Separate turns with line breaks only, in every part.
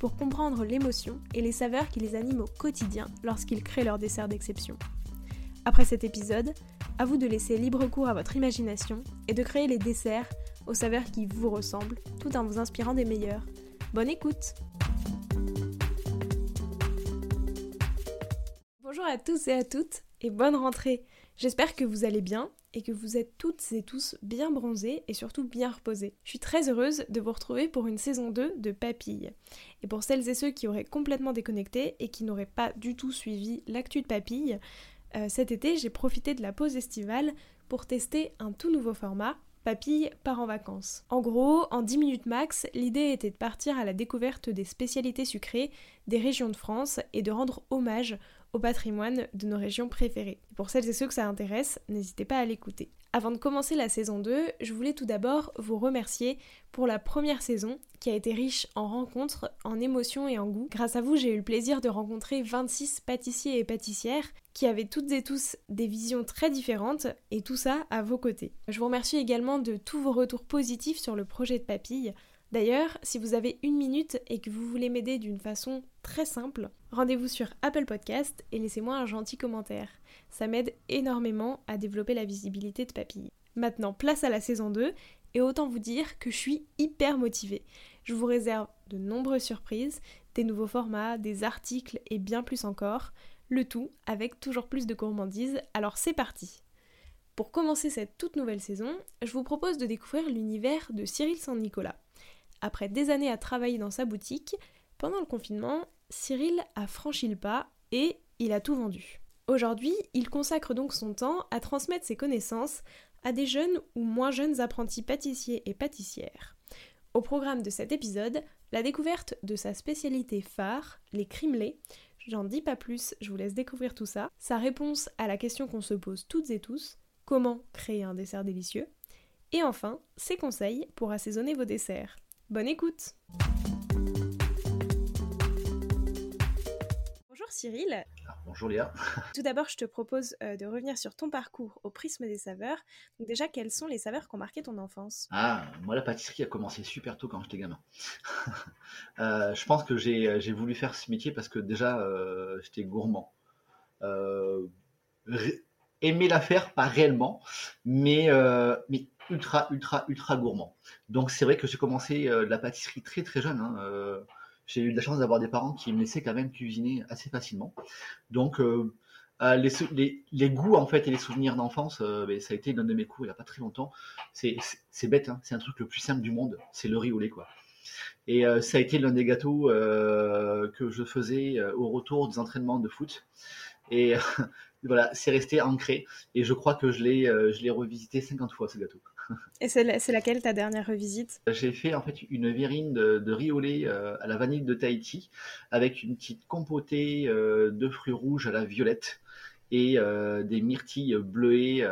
pour comprendre l'émotion et les saveurs qui les animent au quotidien lorsqu'ils créent leur dessert d'exception. Après cet épisode, à vous de laisser libre cours à votre imagination et de créer les desserts aux saveurs qui vous ressemblent tout en vous inspirant des meilleurs. Bonne écoute Bonjour à tous et à toutes et bonne rentrée J'espère que vous allez bien et que vous êtes toutes et tous bien bronzés et surtout bien reposés. Je suis très heureuse de vous retrouver pour une saison 2 de Papille. Et pour celles et ceux qui auraient complètement déconnecté et qui n'auraient pas du tout suivi l'actu de Papille, euh, cet été j'ai profité de la pause estivale pour tester un tout nouveau format Papille part en vacances. En gros, en 10 minutes max, l'idée était de partir à la découverte des spécialités sucrées des régions de France et de rendre hommage au patrimoine de nos régions préférées. Pour celles et ceux que ça intéresse, n'hésitez pas à l'écouter. Avant de commencer la saison 2, je voulais tout d'abord vous remercier pour la première saison qui a été riche en rencontres, en émotions et en goût. Grâce à vous, j'ai eu le plaisir de rencontrer 26 pâtissiers et pâtissières qui avaient toutes et tous des visions très différentes et tout ça à vos côtés. Je vous remercie également de tous vos retours positifs sur le projet de Papille. D'ailleurs, si vous avez une minute et que vous voulez m'aider d'une façon très simple, rendez-vous sur Apple Podcast et laissez-moi un gentil commentaire. Ça m'aide énormément à développer la visibilité de Papille. Maintenant, place à la saison 2 et autant vous dire que je suis hyper motivée. Je vous réserve de nombreuses surprises, des nouveaux formats, des articles et bien plus encore, le tout avec toujours plus de gourmandise, alors c'est parti Pour commencer cette toute nouvelle saison, je vous propose de découvrir l'univers de Cyril Saint-Nicolas. Après des années à travailler dans sa boutique, pendant le confinement, Cyril a franchi le pas et il a tout vendu. Aujourd'hui, il consacre donc son temps à transmettre ses connaissances à des jeunes ou moins jeunes apprentis pâtissiers et pâtissières. Au programme de cet épisode, la découverte de sa spécialité phare, les crimelés. J'en dis pas plus, je vous laisse découvrir tout ça. Sa réponse à la question qu'on se pose toutes et tous, comment créer un dessert délicieux? Et enfin, ses conseils pour assaisonner vos desserts. Bonne écoute Cyril.
Ah, bonjour Léa.
Tout d'abord, je te propose euh, de revenir sur ton parcours au prisme des saveurs. Donc déjà, quelles sont les saveurs qui ont marqué ton enfance?
Ah, moi la pâtisserie a commencé super tôt quand j'étais gamin. Euh, je pense que j'ai voulu faire ce métier parce que déjà, euh, j'étais gourmand. aimer la faire, pas réellement, mais, mais ultra, ultra, ultra gourmand. Donc c'est vrai que j'ai commencé euh, la pâtisserie très très jeune. Hein, euh, j'ai eu de la chance d'avoir des parents qui me laissaient quand même cuisiner assez facilement. Donc euh, les, les, goûts en fait et les souvenirs d'enfance, ben, ça a été l'un de mes cours il n'y a pas très longtemps. C'est bête, hein, c'est un truc le plus simple du monde, c'est le riz au lait quoi. Et ça a été l'un des gâteaux que je faisais au retour des entraînements de foot. Et voilà, c'est resté ancré. Et je crois que je l'ai revisité 50 fois ce gâteau.
Et c'est laquelle ta dernière revisite?
J'ai fait en fait une verrine de, riz au lait euh, à la vanille de Tahiti avec une petite compotée euh, de fruits rouges à la violette et euh, des myrtilles bleuées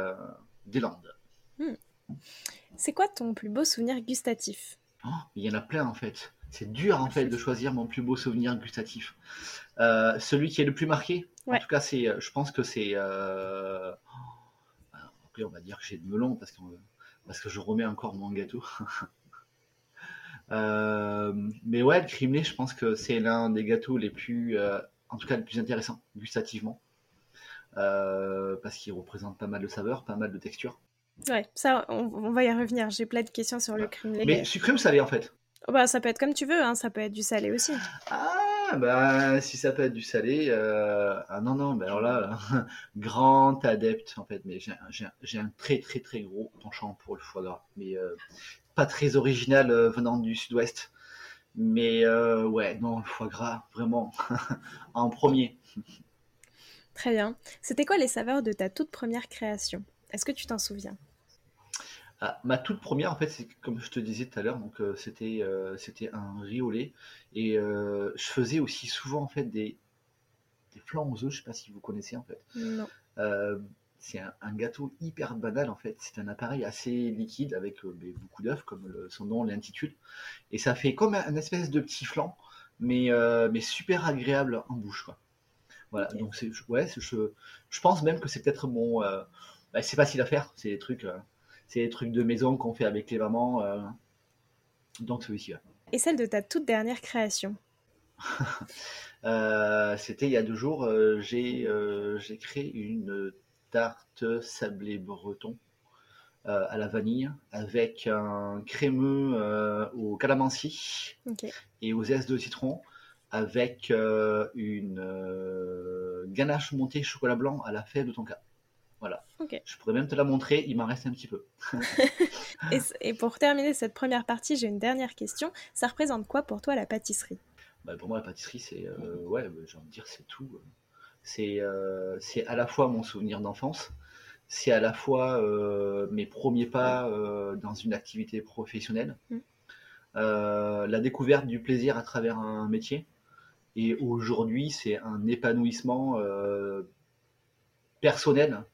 des Landes. Hmm.
C'est quoi ton plus beau souvenir gustatif?
Oh, Il y en a plein en fait. C'est dur en fait de choisir mon plus beau souvenir gustatif. celui qui est le plus marqué, en tout cas, c'est, je pense que c'est. Oh, on va dire que j'ai de melon parce qu'on parce que je remets encore mon gâteau. Euh, mais ouais, le crimelé, je pense que c'est l'un des gâteaux les plus, euh, en tout cas, les plus intéressants gustativement, euh, parce qu'il représente pas mal de saveurs, pas mal de textures.
Ouais, ça, on, va y revenir. J'ai plein de questions sur le crimelé.
Mais sucré ou salé en fait?
Oh, bah, ça peut être comme tu veux, hein. ça peut être du salé aussi.
Ah bah si ça peut être du salé, ah non non, bah alors là, grand adepte en fait, mais j'ai un très très très gros penchant pour le foie gras, mais pas très original venant du sud-ouest, mais ouais non le foie gras vraiment en premier.
Très bien. C'était quoi les saveurs de ta toute première création? Est-ce que tu t'en souviens?
Ah, ma toute première, en fait, c'est comme je te disais tout à l'heure, donc euh, c'était euh, c'était un riz au lait et euh, je faisais aussi souvent en fait des des flancs aux œufs. Je sais pas si vous connaissez en fait.
Non.
C'est un, un gâteau hyper banal en fait. C'est un appareil assez liquide avec ben, beaucoup d'œufs comme le- son nom l'intitule et ça fait comme un, un espèce de petit flan, mais mais super agréable en bouche quoi. Voilà. Donc c'est ouais, je je pense même que c'est peut-être mon bah, c'est facile à faire. C'est des trucs c'est des trucs de maison qu'on fait avec les mamans. euh, donc celui-ci.
Et celle de ta toute dernière création
Euh, C'était il y a deux jours. euh, j'ai créé une tarte sablé breton à la vanille avec un crémeux au calamansi et aux zestes de citron avec une ganache montée chocolat blanc à la fève de tonka. Je pourrais même te la montrer, il m'en reste un petit peu.
Et, pour terminer cette première partie, j'ai une dernière question. Ça représente quoi pour toi la pâtisserie?
Bah, pour moi, la pâtisserie, c'est euh, ouais, bah, j'ai envie de dire, c'est tout. C'est euh, c'est à la fois mon souvenir d'enfance, c'est à la fois euh, mes premiers pas dans une activité professionnelle,
Mm.
la découverte du plaisir à travers un métier, et aujourd'hui, c'est un épanouissement personnel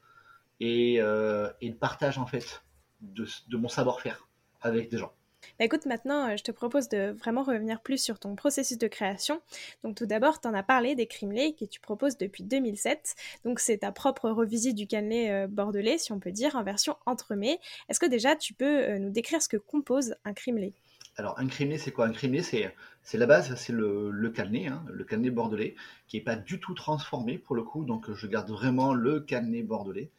et, euh, et le partage en fait de, de mon savoir-faire avec des gens.
Bah écoute, maintenant, euh, je te propose de vraiment revenir plus sur ton processus de création. Donc tout d'abord, tu en as parlé des crimelés que tu proposes depuis 2007. Donc c'est ta propre revisite du cannelé euh, bordelais, si on peut dire, en version entremets. Est-ce que déjà tu peux nous décrire ce que compose un crimelé
Alors, un crémier, c'est quoi? Un crémier, c'est, c'est la base, c'est le, le cannelé, hein, le cannelé bordelais, qui n'est pas du tout transformé pour le coup, donc je garde vraiment le cannelé bordelais.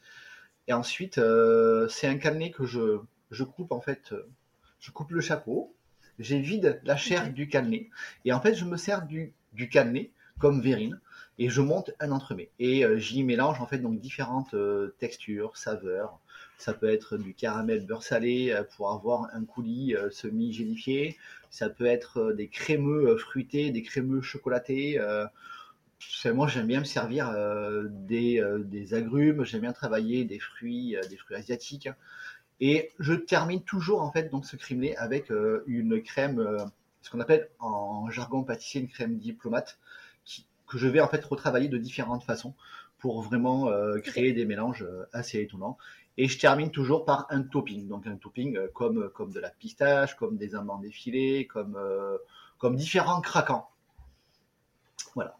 Et ensuite, euh, c'est un cannelé que je, je coupe en fait, euh, je coupe le chapeau, j'évide la chair du cannelé, et en fait, je me sers du, du cannelé comme verrine, et je monte un entremets. Et euh, j'y mélange en fait donc différentes euh, textures, saveurs. Ça peut être du caramel beurre salé euh, pour avoir un coulis semi-gélifié. Ça peut être des crémeux fruités, des crémeux chocolatés. Moi, j'aime bien me servir euh, des, euh, des agrumes. J'aime bien travailler des fruits, euh, des fruits asiatiques. Et je termine toujours en fait donc ce crimelé avec une crème, ce qu'on appelle en jargon pâtissier une crème diplomate, qui- que je vais en fait retravailler de différentes façons pour vraiment créer des mélanges assez étonnants. Et je termine toujours par un topping, donc un topping comme, comme de la pistache, comme des amandes effilées, comme, comme différents craquants. Voilà.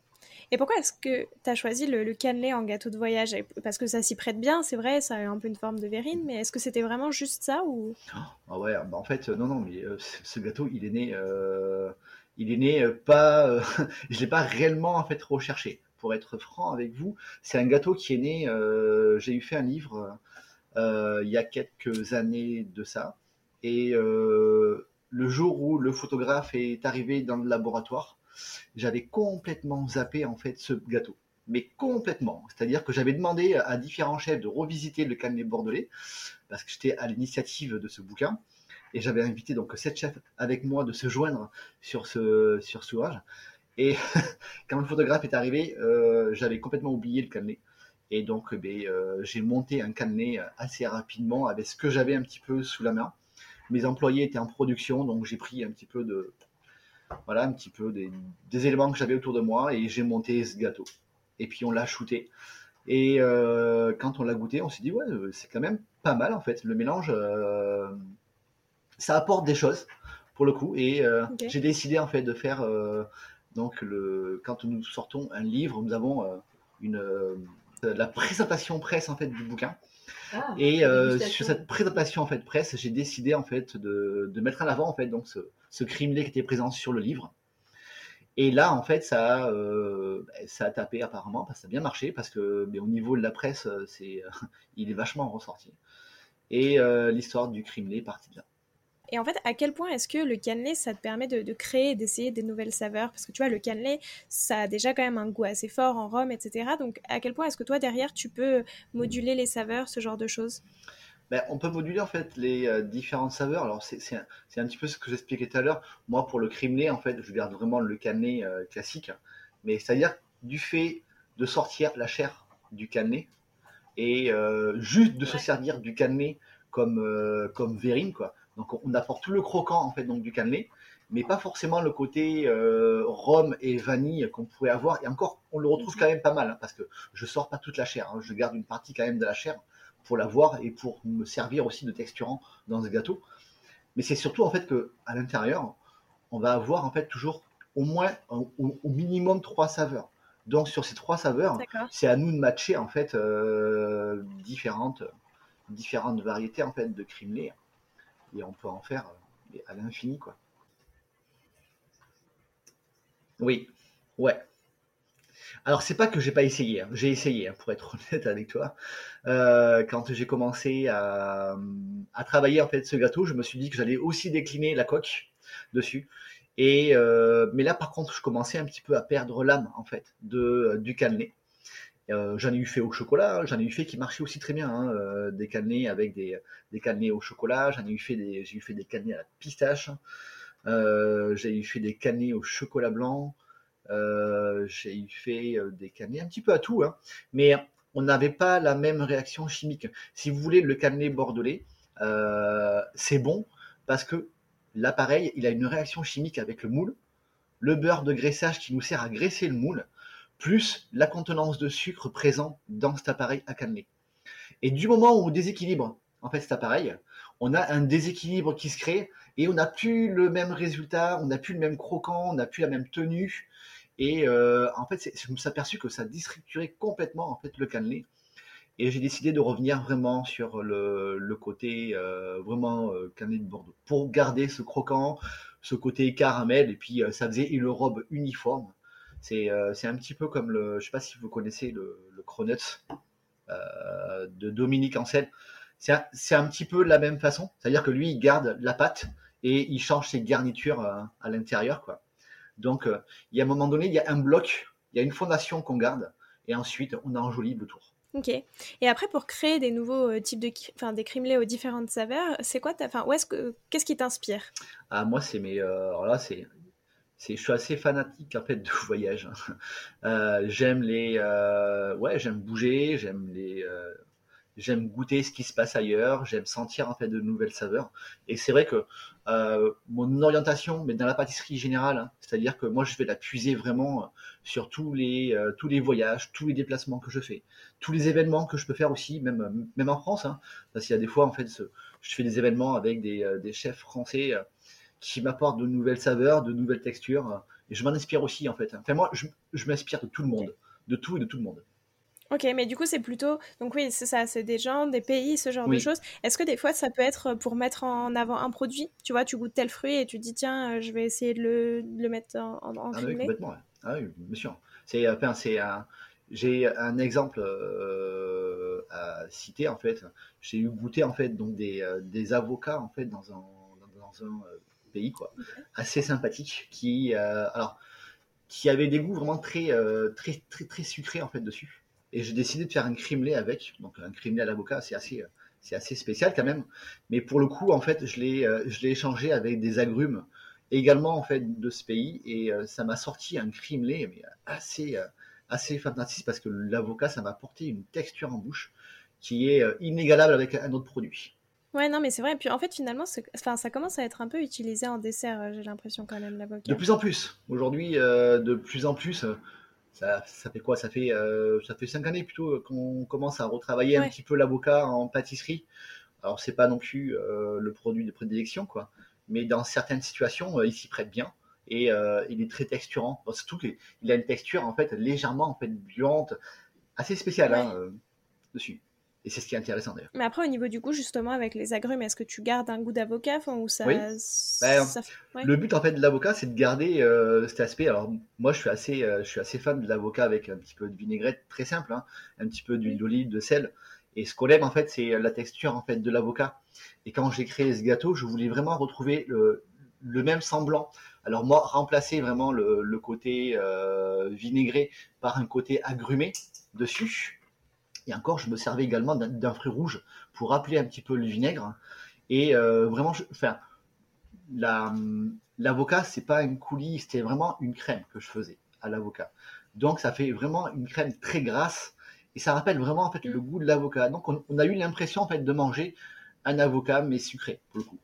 Et pourquoi est-ce que tu as choisi le, le cannelé en gâteau de voyage? Parce que ça s'y prête bien, c'est vrai, ça a un peu une forme de verrine, mais est-ce que c'était vraiment juste ça ou?
Ah ouais, bah en fait, euh, non, non, mais euh, ce gâteau, il est né, euh, il est né pas, euh, je l'ai pas réellement en fait recherché. Pour être franc avec vous, c'est un gâteau qui est né. j'ai eu fait un livre il y a quelques années de ça, et le jour où le photographe est arrivé dans le laboratoire, j'avais complètement zappé en fait ce gâteau. Mais complètement. C'est-à-dire que j'avais demandé à différents chefs de revisiter le cannelé bordelais, parce que j'étais à l'initiative de ce bouquin. Et j'avais invité donc sept chefs avec moi de se joindre sur ce, sur ce ouvrage. Et quand le photographe est arrivé, euh, j'avais complètement oublié le cannelé. Et donc, eh euh, j'ai monté un cannelé assez rapidement avec ce que j'avais un petit peu sous la main. Mes employés étaient en production, donc j'ai pris un petit peu de, voilà, un petit peu des, des éléments que j'avais autour de moi et j'ai monté ce gâteau. Et puis on l'a shooté. Et euh, quand on l'a goûté, on s'est dit ouais, euh, c'est quand même pas mal en fait. Le mélange, euh, ça apporte des choses pour le coup. Et euh, j'ai décidé en fait de faire donc le quand nous sortons un livre, nous avons une la présentation presse en fait du bouquin.
Ah,
Et sur cette présentation en fait presse, j'ai décidé en fait de, de mettre en avant en fait donc ce, ce crimelé qui était présent sur le livre. Et là en fait ça euh, ça a tapé apparemment parce que ça a bien marché parce que mais au niveau de la presse euh, c'est il est vachement ressorti. Et euh, l'histoire du crimelé est partie de là.
Et en fait, à quel point est-ce que le cannelé, ça te permet de, de créer, d'essayer des nouvelles saveurs? Parce que tu vois, le cannelé, ça a déjà quand même un goût assez fort en rhum, etc. Donc, à quel point est-ce que toi, derrière, tu peux moduler les saveurs, ce genre de choses?
Ben, on peut moduler en fait les euh, différentes saveurs. Alors c'est un, petit peu ce que j'expliquais tout à l'heure. Moi pour le crimelé en fait je garde vraiment le cannelé euh, classique. Mais c'est-à-dire du fait de sortir la chair du cannelé et euh, juste de se servir du cannelé comme, comme verrine, quoi. Donc on apporte tout le croquant en fait donc du cannelé, mais pas forcément le côté rhum et vanille qu'on pourrait avoir. Et encore, on le retrouve quand même pas mal, hein, parce que je sors pas toute la chair, hein. je garde une partie quand même de la chair pour la voir et pour me servir aussi de texturant dans ce gâteau. Mais c'est surtout en fait que à l'intérieur, on va avoir en fait toujours au moins au, au minimum trois saveurs. Donc sur ces trois saveurs, c'est à nous de matcher en fait euh, différentes, différentes variétés en fait de crimelé et on peut en faire euh, à l'infini quoi. Oui, ouais. Alors c'est pas que j'ai pas essayé, hein. j'ai essayé hein, pour être honnête avec toi. Euh, quand j'ai commencé à, à, travailler en fait ce gâteau, je me suis dit que j'allais aussi décliner la coque dessus et euh, mais là, par contre, je commençais un petit peu à perdre l'âme en fait de euh, du cannelé. Euh, j'en ai eu fait au chocolat, j'en ai eu fait qui marchaient aussi très bien, hein, euh, des cannelés avec des, des cannelés au chocolat, j'en ai eu fait des, j'ai eu fait des cannelés à la pistache, euh, j'ai eu fait des cannelés au chocolat blanc, euh, j'ai eu fait des cannelés un petit peu à tout, hein, mais on n'avait pas la même réaction chimique. Si vous voulez, le cannelé bordelais, c'est bon parce que l'appareil, il a une réaction chimique avec le moule, le beurre de graissage qui nous sert à graisser le moule, plus la contenance de sucre présent dans cet appareil à cannelé. Et du moment où on déséquilibre en fait cet appareil, on a un déséquilibre qui se crée et on n'a plus le même résultat, on n'a plus le même croquant, on n'a plus la même tenue. Et euh, en fait, je me suis aperçu que ça déstructurait complètement en fait le cannelé. Et j'ai décidé de revenir vraiment sur le, le côté euh, vraiment euh, cannelé de Bordeaux pour garder ce croquant, ce côté caramel. Et puis euh, ça faisait une robe uniforme. C'est euh, c'est un petit peu comme le, je sais pas si vous connaissez le, le Cronuts euh, de Dominique Ancel. C'est un, un petit peu de la même façon. C'est-à-dire que lui, il garde la pâte et il change ses garnitures à l'intérieur, quoi. Donc, euh, il y a un moment donné, il y a un bloc, il y a une fondation qu'on garde, et ensuite, on enjolive le tour.
Ok. Et après, pour créer des nouveaux euh, types de, enfin, des crimelés aux différentes saveurs, c'est quoi ta, enfin, où est-ce que, qu'est-ce qui t'inspire?
Ah, moi, c'est mes, euh, alors là, c'est, c'est, je suis assez fanatique en fait de voyage. Euh, j'aime les, euh, ouais, j'aime bouger, j'aime les, j'aime goûter ce qui se passe ailleurs, j'aime sentir en fait de nouvelles saveurs. Et c'est vrai que euh, mon orientation, mais dans la pâtisserie générale, hein, c'est-à-dire que moi je vais la puiser vraiment euh, sur tous les euh, tous les voyages, tous les déplacements que je fais, tous les événements que je peux faire aussi, même même en France, hein, parce qu'il y a des fois en fait, je fais des événements avec des, euh, des chefs français euh, qui m'apportent de nouvelles saveurs, de nouvelles textures, euh, et je m'en inspire aussi en fait. Enfin moi, je, je m'inspire de tout le monde, de tout et de tout le monde.
Ok, mais du coup, c'est plutôt. Donc, oui, c'est ça, c'est des gens, des pays, ce genre
Oui.
de choses. Est-ce que des fois, ça peut être pour mettre en avant un produit? Tu vois, tu goûtes tel fruit et tu dis, tiens, euh, je vais essayer de le, de le mettre en, en,
Ah oui, complètement. ouais. Ah oui, bien sûr. C'est, c'est un, j'ai un exemple euh, à citer en fait. J'ai eu goûté en fait donc des, euh, des avocats en fait dans un dans un euh, pays quoi assez sympathique qui euh, alors qui avait des goûts vraiment très euh, très très très sucrés en fait dessus. Et j'ai décidé de faire un crimelé avec. Donc un crimelé à l'avocat, c'est assez euh, c'est assez spécial quand même. Mais pour le coup en fait, je l'ai euh, je l'ai échangé avec des agrumes également en fait de ce pays et euh, ça m'a sorti un crimelé mais assez euh, assez fantastique parce que l'avocat ça m'a apporté une texture en bouche qui est euh, inégalable avec un autre produit.
Ouais, non, mais c'est vrai. Et puis, en fait, finalement, enfin, ça commence à être un peu utilisé en dessert, j'ai l'impression, quand même,
De
l'avocat.
plus en plus. Aujourd'hui, de plus en plus, ça, ça fait quoi? Ça fait euh, ça fait cinq années plutôt euh, qu'on commence à retravailler un petit peu l'avocat en pâtisserie. Alors c'est pas non plus euh, le produit de prédilection quoi, mais dans certaines situations, euh, il s'y prête bien et euh, il est très texturant. Bon, surtout qu'il il a une texture en fait légèrement en fait buante, assez spéciale
Ouais.
hein, euh, dessus. Et c'est ce qui est intéressant d'ailleurs.
Mais après, au niveau du goût, justement, avec les agrumes, est-ce que tu gardes un goût d'avocat, ou ça,
Oui. Ben,
ça... ouais.
Le but en fait de l'avocat, c'est de garder euh, cet aspect. Alors moi, je suis assez, euh, je suis assez fan de l'avocat avec un petit peu de vinaigrette, très simple, hein, un petit peu d'huile d'olive, de sel. Et ce qu'on aime en fait, c'est la texture en fait de l'avocat. Et quand j'ai créé ce gâteau, je voulais vraiment retrouver le, le même semblant. Alors moi, remplacer vraiment le, le côté euh, vinaigré par un côté agrumé dessus. Et encore, je me servais également d'un fruit rouge pour rappeler un petit peu le vinaigre. Et euh, vraiment, je, enfin, la, l'avocat, c'est pas une coulis, c'était vraiment une crème que je faisais à l'avocat. Donc ça fait vraiment une crème très grasse et ça rappelle vraiment en fait le goût de l'avocat. Donc on, on a eu l'impression en fait de manger un avocat, mais sucré, pour le coup.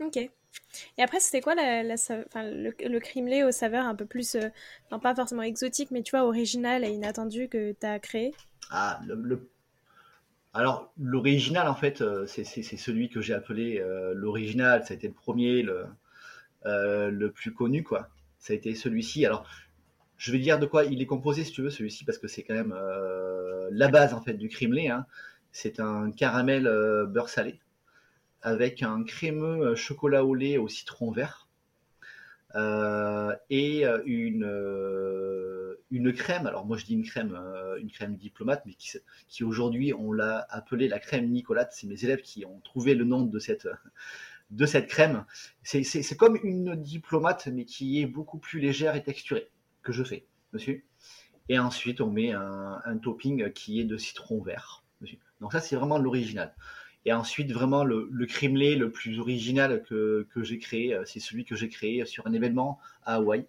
Ok. Et après, c'était quoi le, le aux saveurs un peu plus, euh, non pas forcément exotique, mais tu vois, original et inattendu que tu as créé?
Ah, le, alors l'original en fait, euh, c'est celui que j'ai appelé euh, l'original. Ça a été le premier, le, le plus connu quoi. Ça a été celui-ci. Alors je vais dire de quoi il est composé si tu veux celui-ci parce que c'est quand même la base en fait du crimelé. Hein. C'est un caramel beurre salé avec un crémeux euh, chocolat au lait au citron vert euh, et euh, une, une crème. Alors moi je dis une crème, une crème diplomate, mais qui, aujourd'hui on l'a appelée la crème Nicolas. C'est mes élèves qui ont trouvé le nom de cette de cette crème. C'est comme une diplomate, mais qui est beaucoup plus légère et texturée que je fais, monsieur. Et ensuite, on met un, topping qui est de citron vert. Donc ça, c'est vraiment l'original. Et ensuite, vraiment, le, le crimelé le plus original que, que j'ai créé, euh, c'est celui que j'ai créé sur un événement à Hawaï.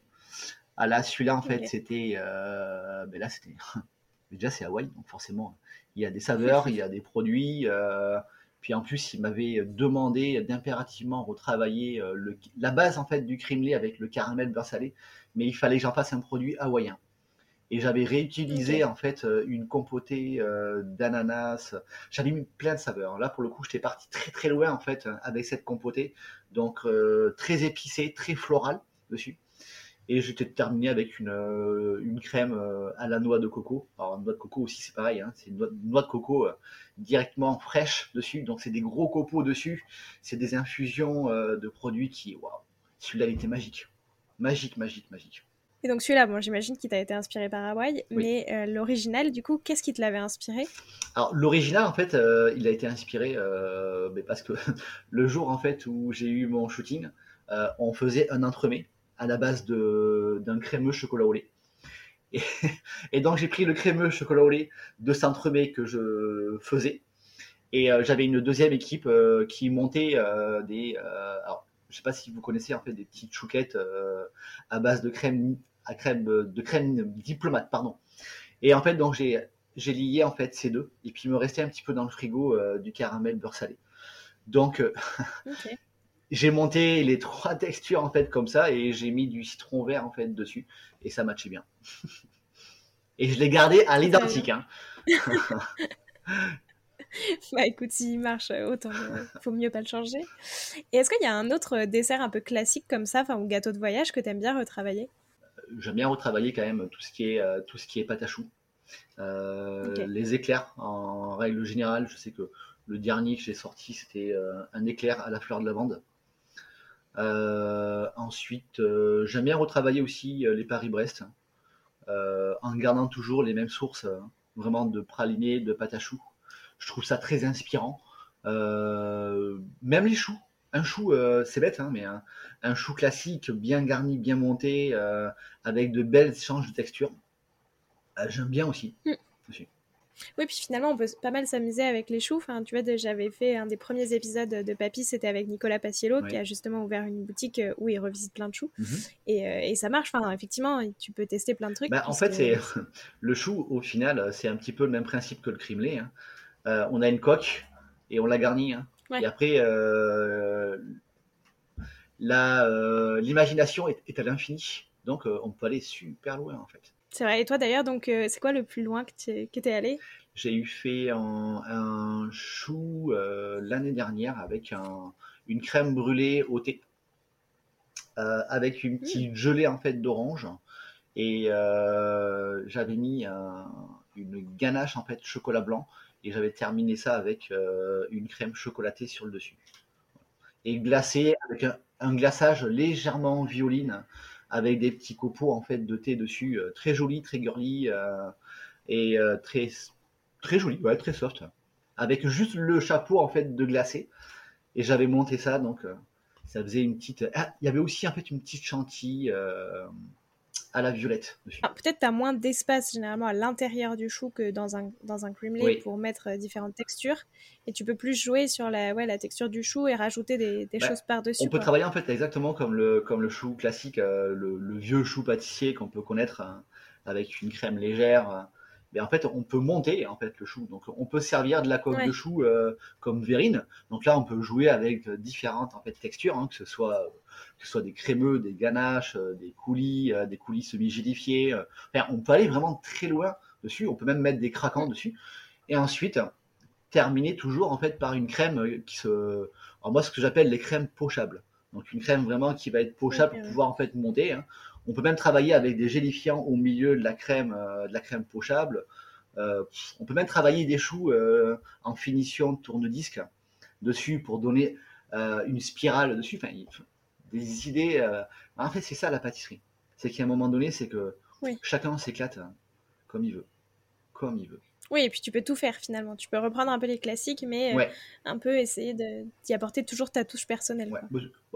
Ah là, celui-là, en fait, c'était. Euh, ben là, c'était. Déjà, c'est Hawaï, donc forcément, il y a des saveurs, il y a des produits. Euh, puis en plus, il m'avait demandé d'impérativement retravailler euh, le, la base en fait du crimelé avec le caramel beurre salé, mais il fallait que j'en fasse un produit hawaïen et j'avais réutilisé en fait euh, une compotée euh, d'ananas. J'avais mis plein de saveurs. Là pour le coup, j'étais parti très très loin en fait avec cette compotée, donc euh, très épicée, très florale dessus. Et j'étais terminé avec une, une crème à la noix de coco. Alors noix de coco aussi c'est pareil, hein. c'est une noix, de coco directement fraîche dessus, donc c'est des gros copeaux dessus. C'est des infusions de produits qui, waouh, celui-là il était magique, magique, magique, magique.
Et donc celui-là, bon, j'imagine qu'il t'a été inspiré par Hawaï, mais euh, l'original, du coup, qu'est-ce qui te l'avait inspiré?
Alors l'original, en fait, euh, il a été inspiré euh, mais parce que le jour en fait où j'ai eu mon shooting, on faisait un entremets à la base d'un crémeux chocolat au lait. Et, et donc j'ai pris le crémeux chocolat au lait de cet entremets que je faisais, et j'avais une deuxième équipe qui montait des alors, je sais pas si vous connaissez en fait des petites chouquettes à base de crème à crème de crème diplomate, pardon. Et en fait, donc j'ai j'ai lié en fait ces deux, et puis il me restait un petit peu dans le frigo euh, du caramel beurre salé. Donc euh, j'ai monté les trois textures en fait comme ça, et j'ai mis du citron vert en fait dessus, et ça matchait bien. et je l'ai gardé à l'identique. Hein.
bah écoute, s'il marche, autant euh, faut mieux pas le changer. Et est-ce qu'il y a un autre dessert un peu classique comme ça, enfin ou gâteau de voyage que tu aimes bien retravailler?
J'aime bien retravailler quand même tout ce qui est, euh, tout ce qui est pâte à choux. Euh, les éclairs, en règle générale, je sais que le dernier que j'ai sorti, c'était euh, un éclair à la fleur de lavande. ensuite, j'aime bien retravailler aussi les Paris-Brest, en gardant toujours les mêmes sources, vraiment de praliné, de pâte à choux. Je trouve ça très inspirant. même les choux, un chou, euh, c'est bête, hein, mais un, chou classique, bien garni, bien monté, euh, avec de belles échanges de texture. Euh, j'aime bien aussi. Mm.
Oui, puis finalement, on peut pas mal s'amuser avec les choux. Enfin, tu vois, j'avais fait un des premiers épisodes de Papy, c'était avec Nicolas Paciello, qui a justement ouvert une boutique où il revisite plein de choux. Mhm. et, ça marche. Enfin, effectivement, tu peux tester plein de trucs.
Bah, en fait, c'est le chou, au final, c'est un petit peu le même principe que le crimelé. Hein. on a une coque et on la garnit. Hein. Et après, euh, euh, l'imagination est, à l'infini. Donc, euh, on peut aller super loin, en fait.
C'est vrai. Et toi, d'ailleurs, donc, c'est quoi le plus loin que tu es allé?
J'ai eu fait un, chou l'année dernière avec une crème brûlée au thé, avec une mmh. petite gelée en fait d'orange, et j'avais mis une ganache en fait chocolat blanc et j'avais terminé ça avec euh, une crème chocolatée sur le dessus. Et glacé avec un, glaçage légèrement violine avec des petits copeaux en fait de thé dessus, euh, très joli, très girly euh, et très très joli, ouais, très soft, avec juste le chapeau en fait de glacé. Et j'avais monté ça donc ça faisait une petite. Ah, il y avait aussi en fait une petite chantilly à la violette.
Ah, peut-être tu as moins d'espace généralement à l'intérieur du chou que dans un, dans un pour mettre euh, différentes textures. Et tu peux plus jouer sur la, ouais, la texture du chou et rajouter des, des bah, choses par-dessus.
On peut travailler en fait exactement comme le, comme le chou classique, euh, le, vieux chou pâtissier qu'on peut connaître hein, avec une crème légère. mais en fait, on peut monter en fait le chou. Donc, on peut servir de la coque de chou euh, comme verrine. Donc là, on peut jouer avec différentes en fait textures, hein, que ce soit que ce soit des crémeux, des ganaches, euh, des coulis, euh, des coulis semi-gélifiés. on peut aller vraiment très loin dessus. On peut même mettre des craquants dessus. Et ensuite, terminer toujours en fait par une crème qui se, alors moi, ce que j'appelle les crèmes pochables. Donc une crème vraiment qui va être pochable pour pouvoir en fait monter. Hein. On peut même travailler avec des gélifiants au milieu de la crème, euh, de la crème pochable. Euh, on peut même travailler des choux euh, en finition de tourne-disque dessus pour donner une spirale dessus. Enfin, des idées. En fait, c'est ça la pâtisserie. C'est qu'à un moment donné, c'est que chacun s'éclate comme il veut, comme il veut.
Oui, et puis tu peux tout faire finalement. Tu peux reprendre un peu les classiques, mais un peu essayer d'y apporter toujours ta touche personnelle.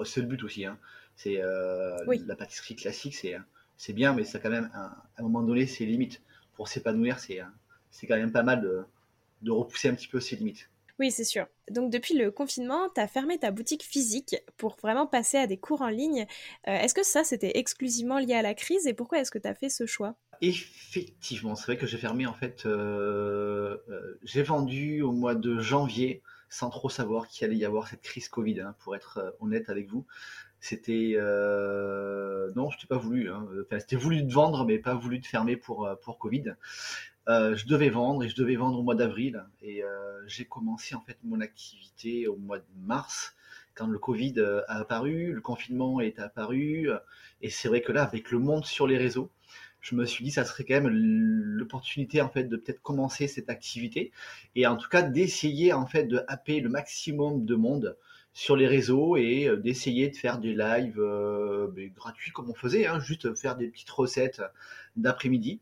c'est le but aussi. Hein. C'est euh, la pâtisserie classique, c'est c'est bien, mais ça quand même à un moment donné ses limites. Pour s'épanouir, c'est c'est quand même pas mal de, de repousser un petit peu ses limites.
Oui, c'est sûr. Donc depuis le confinement, tu as fermé ta boutique physique pour vraiment passer à des cours en ligne. Euh, est-ce que ça, c'était exclusivement lié à la crise et pourquoi est-ce que tu as fait ce choix?
Effectivement, c'est vrai que j'ai fermé en fait, euh, j'ai vendu au mois de janvier sans trop savoir qu'il allait y avoir cette crise Covid, hein, pour être honnête avec vous. C'était euh, non, je t'ai pas voulu. Hein. Enfin, c'était voulu de vendre, mais pas voulu de fermer euh, pour Covid. Euh, je devais vendre et je devais vendre au mois d'avril. Et j'ai commencé en fait mon activité au mois de mars quand le Covid a apparu, le confinement est apparu. Et c'est vrai que là, avec le monde sur les réseaux, je me suis dit ça serait quand même l'opportunité en fait de peut-être commencer cette activité et en tout cas d'essayer en fait de happer le maximum de monde sur les réseaux et euh, d'essayer de faire des lives euh, gratuits comme on faisait, hein, juste faire des petites recettes d'après-midi.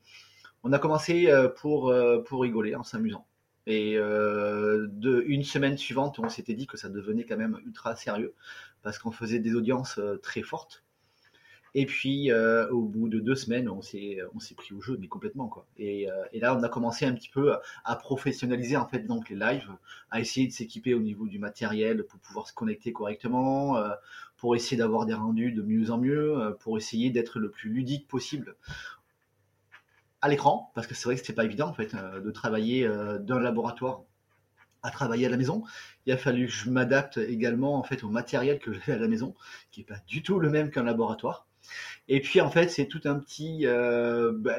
On a commencé euh, pour, pour rigoler en s'amusant. Et de une semaine suivante, on s'était dit que ça devenait quand même ultra sérieux parce qu'on faisait des audiences très fortes. Et puis, euh, au bout de deux semaines, on s'est, pris au jeu, mais complètement, quoi. Et, euh, là, on a commencé un petit peu à professionnaliser, en fait, donc les lives, à essayer de s'équiper au niveau du matériel pour pouvoir se connecter correctement, euh, pour essayer d'avoir des rendus de mieux en mieux, pour essayer d'être le plus ludique possible à l'écran, parce que c'est vrai que c'était pas évident, en fait, de travailler d'un laboratoire à travailler à la maison. Il a fallu que je m'adapte également en fait au matériel que j'ai à la maison, qui est pas du tout le même qu'un laboratoire. Et puis en fait, c'est tout un petit, euh, bah,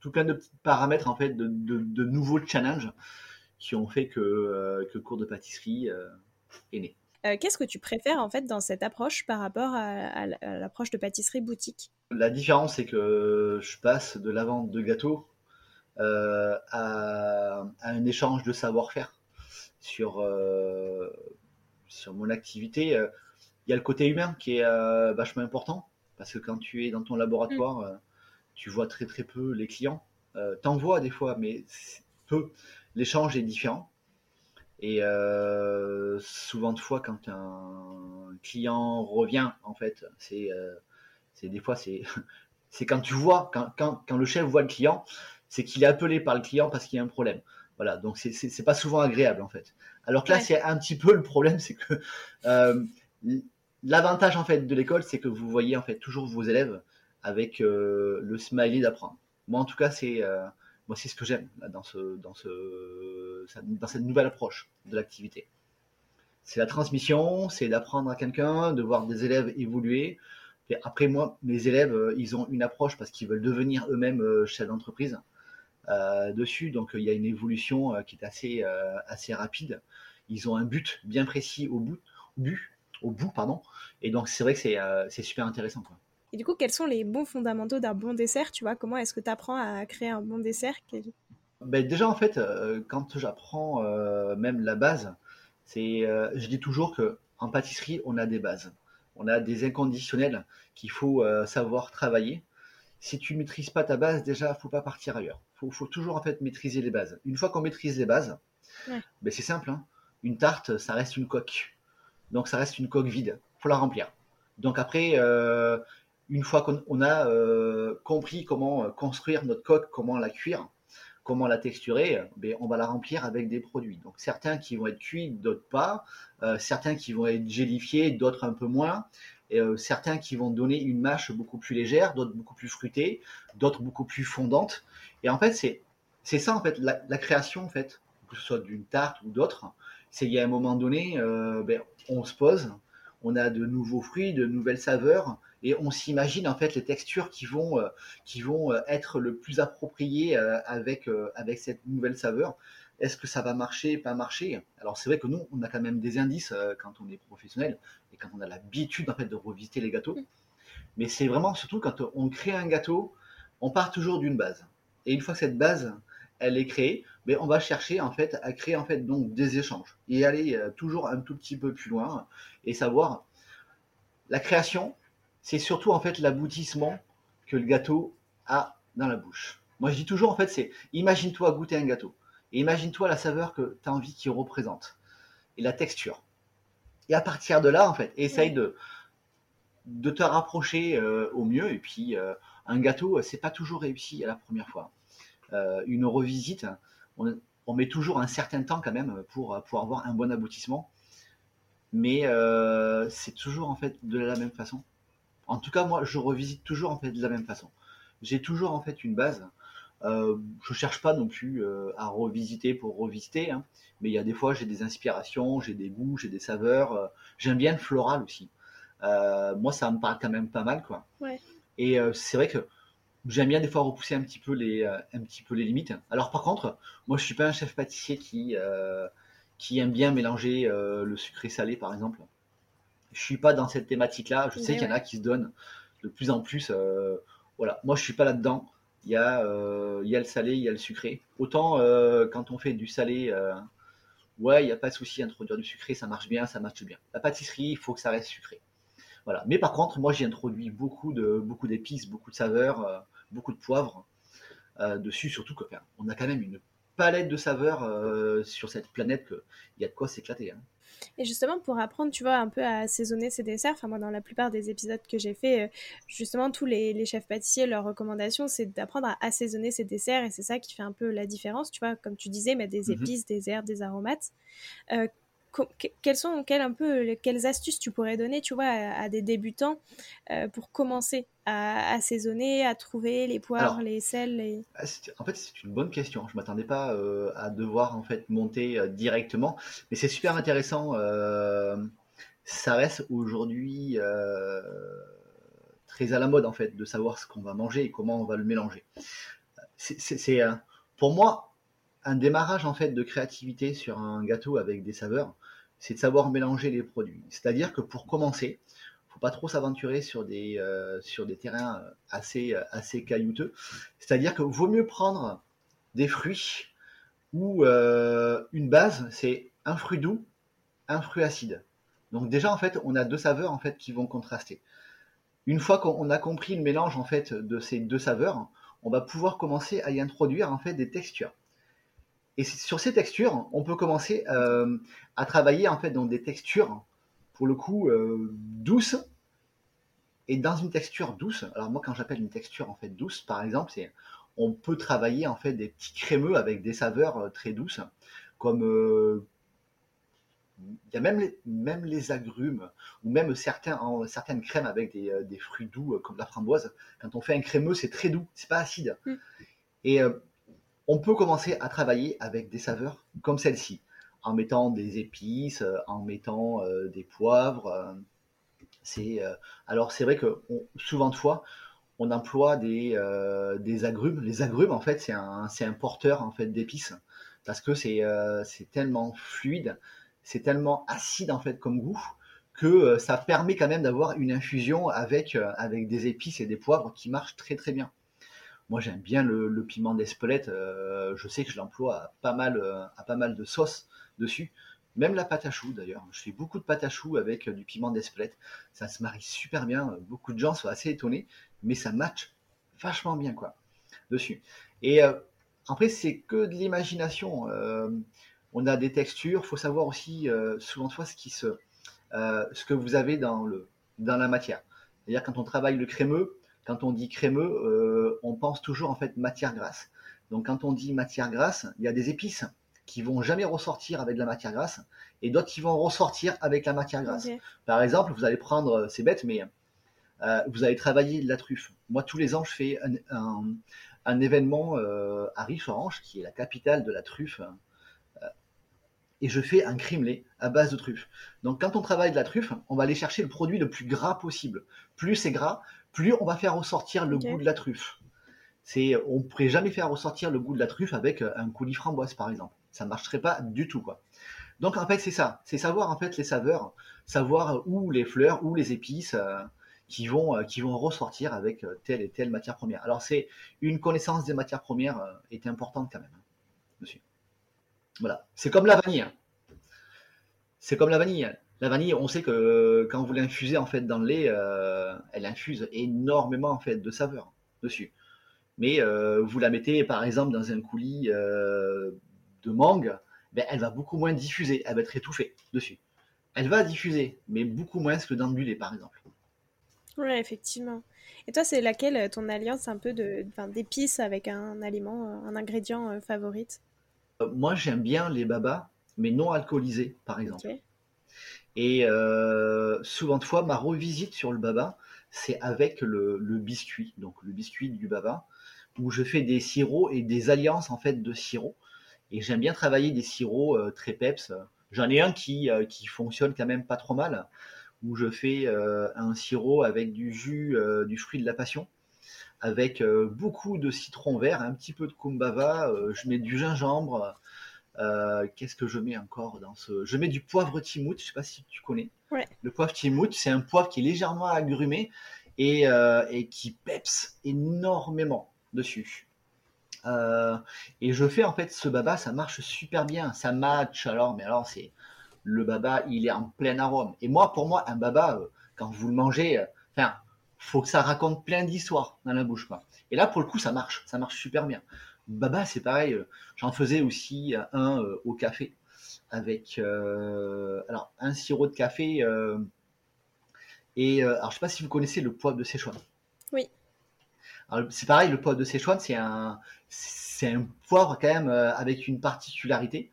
tout plein de petits paramètres en fait, de, nouveaux challenges qui ont fait que, euh, que cours de pâtisserie euh, est né.
Qu'est-ce que tu préfères en fait dans cette approche par rapport à, l'approche de pâtisserie boutique?
La différence, c'est que je passe de la vente de gâteaux à, à, un échange de savoir-faire sur, sur mon activité. Il y a le côté humain qui est vachement important parce que quand tu es dans ton laboratoire, mm. euh, tu vois très très peu les clients. Euh, T'en vois des fois, mais peu. L'échange est différent. Et euh, souvent de fois, quand un client revient, en fait, c'est des fois, c'est quand tu vois, quand, quand, quand, le chef voit le client, c'est qu'il est appelé par le client parce qu'il y a un problème. Voilà, donc c'est pas souvent agréable en fait. Alors que là, c'est un petit peu le problème, c'est que L'avantage en fait de l'école, c'est que vous voyez en fait toujours vos élèves avec euh, le smiley d'apprendre. Moi, en tout cas, c'est euh, moi c'est ce que j'aime dans ce dans ce dans cette nouvelle approche de l'activité. C'est la transmission, c'est d'apprendre à quelqu'un, de voir des élèves évoluer. Et après moi, mes élèves, euh, ils ont une approche parce qu'ils veulent devenir eux-mêmes chefs d'entreprise dessus. Donc il y a une évolution qui est assez assez rapide. Ils ont un but bien précis au bout, but au bout, pardon. Et donc, c'est vrai que c'est euh, super intéressant. Quoi.
Et du coup, quels sont les bons fondamentaux d'un bon dessert Tu vois, comment est-ce que tu apprends à créer un bon dessert?
Ben, Déjà, en fait, euh, quand j'apprends euh, même la base, c'est, je dis toujours que en pâtisserie, on a des bases. On a des inconditionnels qu'il faut savoir travailler. Si tu ne maîtrises pas ta base, déjà, il faut pas partir ailleurs. Il faut, toujours en fait maîtriser les bases. Une fois qu'on maîtrise les bases, ben, c'est simple. Hein. Une tarte, ça reste une coque. Donc ça reste une coque vide. faut la remplir. Donc après, euh, une fois qu'on a euh, compris comment euh, construire notre coque, comment la cuire, comment la texturer, ben, on va la remplir avec des produits. Donc certains qui vont être cuits, d'autres pas. certains qui vont être gélifiés, d'autres un peu moins. Et, certains qui vont donner une mâche beaucoup plus légère, d'autres beaucoup plus fruitée, d'autres beaucoup plus fondante. Et en fait, c'est ça en fait, la, création en fait, que ce soit d'une tarte ou d'autres, c'est qu'il y a un moment donné, euh, ben, on se pose, on a de nouveaux fruits, de nouvelles saveurs, et on s'imagine en fait les textures qui vont, euh, qui vont être le plus appropriées avec, avec cette nouvelle saveur. Est-ce que ça va marcher, pas marcher? Alors c'est vrai que nous, on a quand même des indices quand on est professionnel et quand on a l'habitude en fait de revisiter les gâteaux. Mais c'est vraiment surtout quand on crée un gâteau, on part toujours d'une base. Et une fois que cette base, elle est créée, mais ben, on va chercher en fait à créer en fait donc des échanges et aller euh, toujours un tout petit peu plus loin et savoir la création, c'est surtout en fait l'aboutissement que le gâteau a dans la bouche. Moi je dis toujours en fait c'est imagine-toi goûter un gâteau et imagine-toi la saveur que tu as envie qu'il représente et la texture. Et à partir de là en fait, essaye de de te rapprocher euh, au mieux. Et puis, euh, un gâteau, c'est pas toujours réussi à la première fois. Euh, une revisite, on, met toujours un certain temps quand même pour, pour avoir un bon aboutissement. Mais c'est toujours en fait de la même façon. En tout cas, moi, je revisite toujours en fait de la même façon. J'ai toujours en fait une base. Euh, je cherche pas non plus à revisiter pour revisiter, hein. mais il y a des fois j'ai des inspirations, j'ai des goûts, j'ai des saveurs. J'aime bien le floral aussi. Euh, moi, ça me parle quand même pas mal, quoi. Et euh, c'est vrai que j'aime bien des fois repousser un petit peu les, euh, un petit peu les limites. Alors par contre, moi, je suis pas un chef pâtissier qui, qui aime bien mélanger le sucré salé, par exemple. Je suis pas dans cette thématique-là. Je sais qu'il y en a qui se donnent de plus en plus. voilà, moi, je suis pas là-dedans. Il y, a, il y a le salé, il y a le sucré. Autant quand on fait du salé ouais, il n'y a pas de souci, introduire du sucré, ça marche bien, ça marche bien. La pâtisserie, il faut que ça reste sucré. Voilà. Mais par contre, moi, j'ai introduit beaucoup de beaucoup d'épices, beaucoup de saveurs, euh, beaucoup de poivre euh, dessus, surtout qu'on on a quand même une palette de saveurs euh, sur cette planète qu'il y a de quoi s'éclater. Hein.
Et justement, pour apprendre, tu vois, un peu à assaisonner ces desserts, enfin moi, dans la plupart des épisodes que j'ai fait, justement, tous les, chefs pâtissiers, leur recommandation, c'est d'apprendre à assaisonner ces desserts, et c'est ça qui fait un peu la différence, tu vois, comme tu disais, mettre des mmh épices, des herbes, des aromates quelles sont quelles, un peu, quelles astuces tu pourrais donner, tu vois, à, des débutants euh, pour commencer à assaisonner, à trouver les poivres, les sels
ah, En fait, c'est une bonne question. Je m'attendais pas euh, à devoir en fait monter euh, directement, mais c'est super intéressant. ça reste aujourd'hui très à la mode en fait de savoir ce qu'on va manger et comment on va le mélanger. C'est pour moi un démarrage en fait de créativité sur un gâteau avec des saveurs, c'est de savoir mélanger les produits. C'est-à-dire que pour commencer, faut pas trop s'aventurer sur des euh, terrains assez assez caillouteux. C'est-à-dire que vaut mieux prendre des fruits ou euh, une base, c'est un fruit doux, un fruit acide. Donc déjà en fait, on a deux saveurs en fait qui vont contraster. Une fois qu'on a compris le mélange en fait de ces deux saveurs, on va pouvoir commencer à y introduire en fait des textures. Et sur ces textures, on peut commencer euh, à travailler en fait dans des textures, pour le coup, euh, douces. Et dans une texture douce, alors moi quand j'appelle une texture en fait douce, par exemple, c'est on peut travailler en fait des petits crémeux avec des saveurs euh, très douces, comme il y a même les, même les agrumes ou même certains, certaines crèmes avec des, des, fruits doux comme la framboise. Quand on fait un crémeux, c'est très doux, c'est pas acide. Mm. Et on peut commencer à travailler avec des saveurs comme celle-ci, en mettant des épices, euh, en mettant euh, des poivres. Euh, alors c'est vrai que souvent de fois on emploie des, agrumes. Les agrumes en fait c'est un, un porteur en fait d'épices parce que c'est c'est tellement fluide, c'est tellement acide en fait comme goût que ça permet quand même d'avoir une infusion avec avec des épices et des poivres qui marchent très très bien. Moi, j'aime bien le, piment d'Espelette. Euh, je sais que je l'emploie à pas mal, euh, à pas mal de sauces dessus. Même la pâte à choux d'ailleurs. Je fais beaucoup de pâte à choux avec euh, du piment d'Espelette. Ça se marie super bien. Beaucoup de gens sont assez étonnés, mais ça match vachement bien quoi dessus. Et après, c'est que de l'imagination. on a des textures. Il Faut savoir aussi souvent fois ce qui se, ce que vous avez dans le dans la matière. C'est-à-dire quand on travaille le crémeux, quand on dit crémeux, euh, on pense toujours en fait matière grasse. Donc quand on dit matière grasse, il y a des épices qui vont jamais ressortir avec de la matière grasse et d'autres qui vont ressortir avec la matière grasse. Par exemple, vous allez prendre, euh, c'est bête, mais euh, vous allez travailler de la truffe. Moi, tous les ans, je fais un événement à Riche-Orange, qui est la capitale de la truffe, et je fais un crimelé à base de truffe. Donc quand on travaille de la truffe, on va aller chercher le produit le plus gras possible. Plus c'est gras, plus on va faire ressortir le goût de la truffe. C'est, on ne pourrait jamais faire ressortir le goût de la truffe avec un coulis framboise par exemple. Ça ne marcherait pas du tout quoi. Donc en fait c'est ça, c'est savoir en fait les saveurs, savoir où les fleurs, où les épices euh, qui vont euh, qui vont ressortir avec euh, telle et telle matière première. Alors c'est une connaissance des matières premières est importante quand même. Hein, voilà. C'est comme la vanille. Hein. C'est comme la vanille. La vanille, on sait que quand vous l'infusez en fait dans le lait, euh, elle infuse énormément en fait de saveur dessus. Mais euh, vous la mettez par exemple dans un coulis euh, de mangue, ben, elle va beaucoup moins diffuser, elle va être étouffée dessus. Elle va diffuser, mais beaucoup moins que dans du lait par exemple.
Ouais, effectivement. Et toi, c'est laquelle ton alliance un peu d'épices avec un aliment, un ingrédient favorite?
Moi, j'aime bien les babas, mais non alcoolisés, par exemple. Et euh, souvent de fois, ma revisite sur le baba, c'est avec le, biscuit, donc le biscuit du baba, où je fais des sirops et des alliances en fait de sirops. Et j'aime bien travailler des sirops euh, très peps. J'en ai un qui, euh, qui fonctionne quand même pas trop mal, où je fais un sirop avec du jus du fruit de la passion avec beaucoup de citron vert, un petit peu de kumbava, je mets du gingembre. Euh, qu'est-ce que je mets encore dans ce Je mets du poivre timout, je sais pas si tu connais. Le poivre timout, c'est un poivre qui est légèrement agrumé et, qui peps énormément dessus. et je fais en fait ce baba, ça marche super bien, ça match. Alors, mais alors c'est le baba, il est en plein arôme. Et moi, pour moi, un baba, quand vous le mangez, enfin, faut que ça raconte plein d'histoires dans la bouche. Quoi. Et là, pour le coup, ça marche, ça marche super bien. Baba, c'est pareil, euh, j'en faisais aussi un euh, au café avec euh, alors un sirop de café et alors je sais pas si vous connaissez le poivre de Sichuan.
Oui.
C'est pareil, le poivre de Sichuan, c'est un c'est un poivre quand même avec une particularité.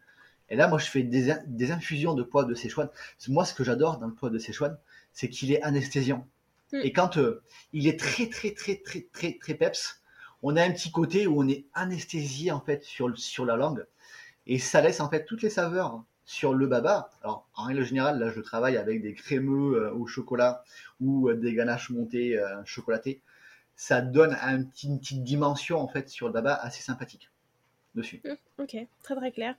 Et là, moi, je fais des, des infusions de poivre de Sichuan. Moi, ce que j'adore dans le poivre de Sichuan, c'est qu'il est anesthésiant. Mm. Et quand euh, il est très très très très très très peps, on a un petit côté où on est anesthésié en fait sur, sur la langue et ça laisse en fait toutes les saveurs sur le baba. Alors en règle générale, là je travaille avec des crémeux euh, au chocolat ou euh, des ganaches montées chocolatées. Ça donne un petit, une petite dimension en fait sur le baba assez sympathique dessus.
Mmh, ok, très très clair.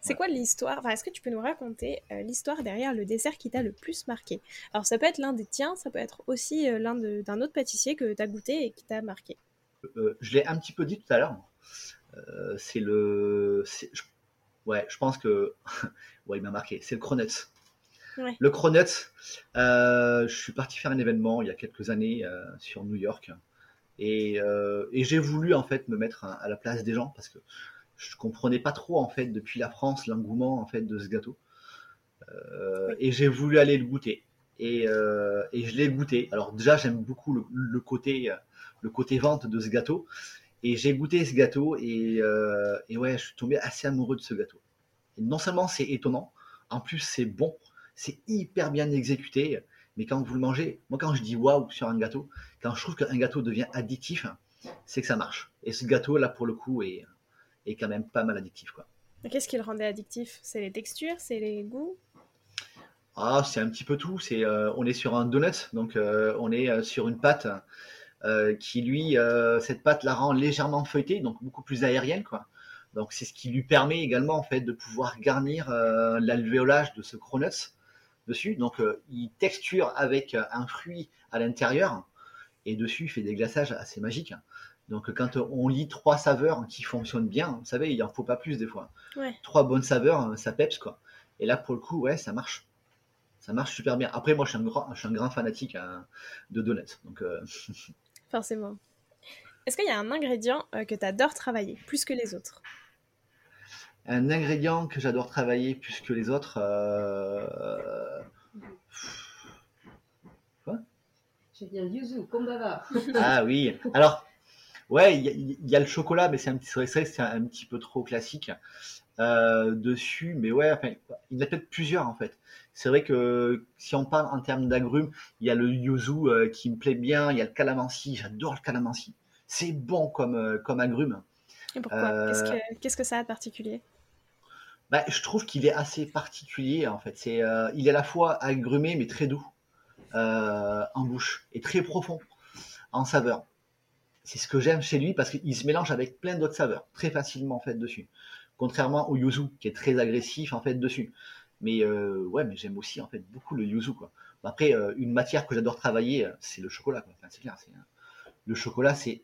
C'est quoi l'histoire? Enfin, Est-ce que tu peux nous raconter euh, l'histoire derrière le dessert qui t'a le plus marqué? Alors ça peut être l'un des tiens, ça peut être aussi euh, l'un d'un autre pâtissier que tu as goûté et qui t'a marqué.
Euh, je l'ai un petit peu dit tout à l'heure. c'est le... Ouais, je pense que... ouais, il m'a marqué. C'est le Cronuts. Le Cronuts, je suis parti faire un événement il y a quelques années sur New York. Et, et j'ai voulu en fait me mettre à la place des gens parce que je comprenais pas trop en fait depuis la France l'engouement en fait de ce gâteau. Euh, et j'ai voulu aller le goûter. Et, euh, et je l'ai goûté. Alors déjà j'aime beaucoup le, côté le côté vente de ce gâteau. Et j'ai goûté ce gâteau et, euh, et, ouais je suis tombé assez amoureux de ce gâteau. Et non seulement c'est étonnant, en plus c'est bon, c'est hyper bien exécuté. Mais quand vous le mangez, moi quand je dis waouh sur un gâteau, quand je trouve qu'un gâteau devient addictif, c'est que ça marche. Et ce gâteau là pour le coup est est quand même pas mal addictif. Quoi.
Qu'est-ce qui le rendait addictif? C'est les textures C'est les goûts?
Ah, c'est un petit peu tout. C'est, euh, on est sur un donut, donc euh, on est sur une pâte qui, lui, cette pâte la rend légèrement feuilletée, donc beaucoup plus aérienne, quoi. Donc c'est ce qui lui permet également en fait de pouvoir garnir l'alvéolage de ce cronuts dessus. Donc il texture avec un fruit à l'intérieur et dessus il fait des glaçages assez magiques. Donc quand on lit trois saveurs qui fonctionnent bien, vous savez, il en faut pas plus des fois. Trois bonnes saveurs, ça peps quoi. Et là pour le coup, ouais, ça marche. Ça marche super bien. Après, moi, je suis un grand, je suis un grand fanatique hein, de donuts. Donc, euh,
Forcément. Est-ce qu'il y a un ingrédient euh, que tu adores travailler plus que les autres?
Un ingrédient que j'adore travailler plus que les autres. Euh...
Quoi? J'ai bien yuzu, kombava.
ah oui. Alors, Ouais, il y, a le chocolat, mais c'est un petit, c'est un, petit peu trop classique euh, dessus. Mais ouais, enfin, il y en a peut-être plusieurs en fait. C'est vrai que si on parle en termes d'agrumes, il y a le yuzu euh, qui me plaît bien, il y a le calamansi, j'adore le calamansi. c'est bon comme, euh, comme agrume.
Et pourquoi? Qu'est-ce, que, qu'est-ce que ça a de particulier?
Bah, Je trouve qu'il est assez particulier en fait. C'est, il est à la fois agrumé mais très doux en bouche et très profond en saveur. C'est ce que j'aime chez lui parce qu'il se mélange avec plein d'autres saveurs très facilement en fait dessus. Contrairement au yuzu qui est très agressif en fait dessus. Mais euh, ouais, mais j'aime aussi en fait beaucoup le yuzu quoi. Après, euh, une matière que j'adore travailler, euh, c'est le chocolat. Enfin, c'est clair. Le chocolat, c'est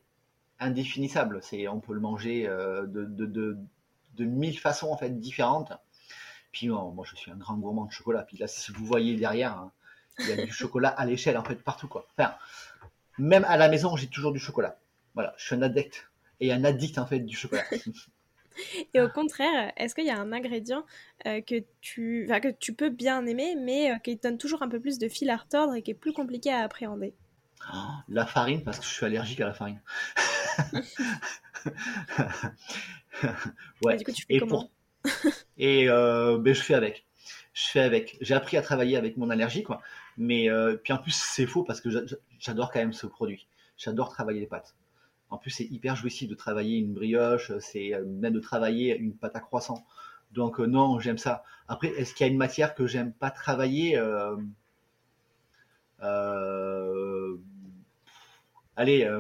indéfinissable. C'est, on peut le manger de, de, de, mille façons en fait différentes. Puis moi, je suis un grand gourmand de chocolat. Puis là, si vous voyez derrière, hein, il y a du chocolat à l'échelle en fait partout quoi. Enfin, même à la maison, j'ai toujours du chocolat. Voilà, je suis un adepte et un addict en fait du chocolat.
Et au contraire, est-ce qu'il y a un ingrédient euh, que, tu, que tu peux bien aimer, mais euh, qui te donne toujours un peu plus de fil à retordre et qui est plus compliqué à appréhender?
Ah, La farine, parce que je suis allergique à la farine.
ouais. Et du coup, tu fais comment?
Et euh, ben, je fais avec. Je fais avec. J'ai appris à travailler avec mon allergie, quoi. Mais puis en plus, c'est faux parce que j'adore quand même ce produit. J'adore travailler les pâtes. En plus, c'est hyper jouissif de travailler une brioche, c'est euh, même de travailler une pâte à croissant. Donc euh, non, j'aime ça. Après, est-ce qu'il y a une matière que j'aime pas travailler euh, Allez,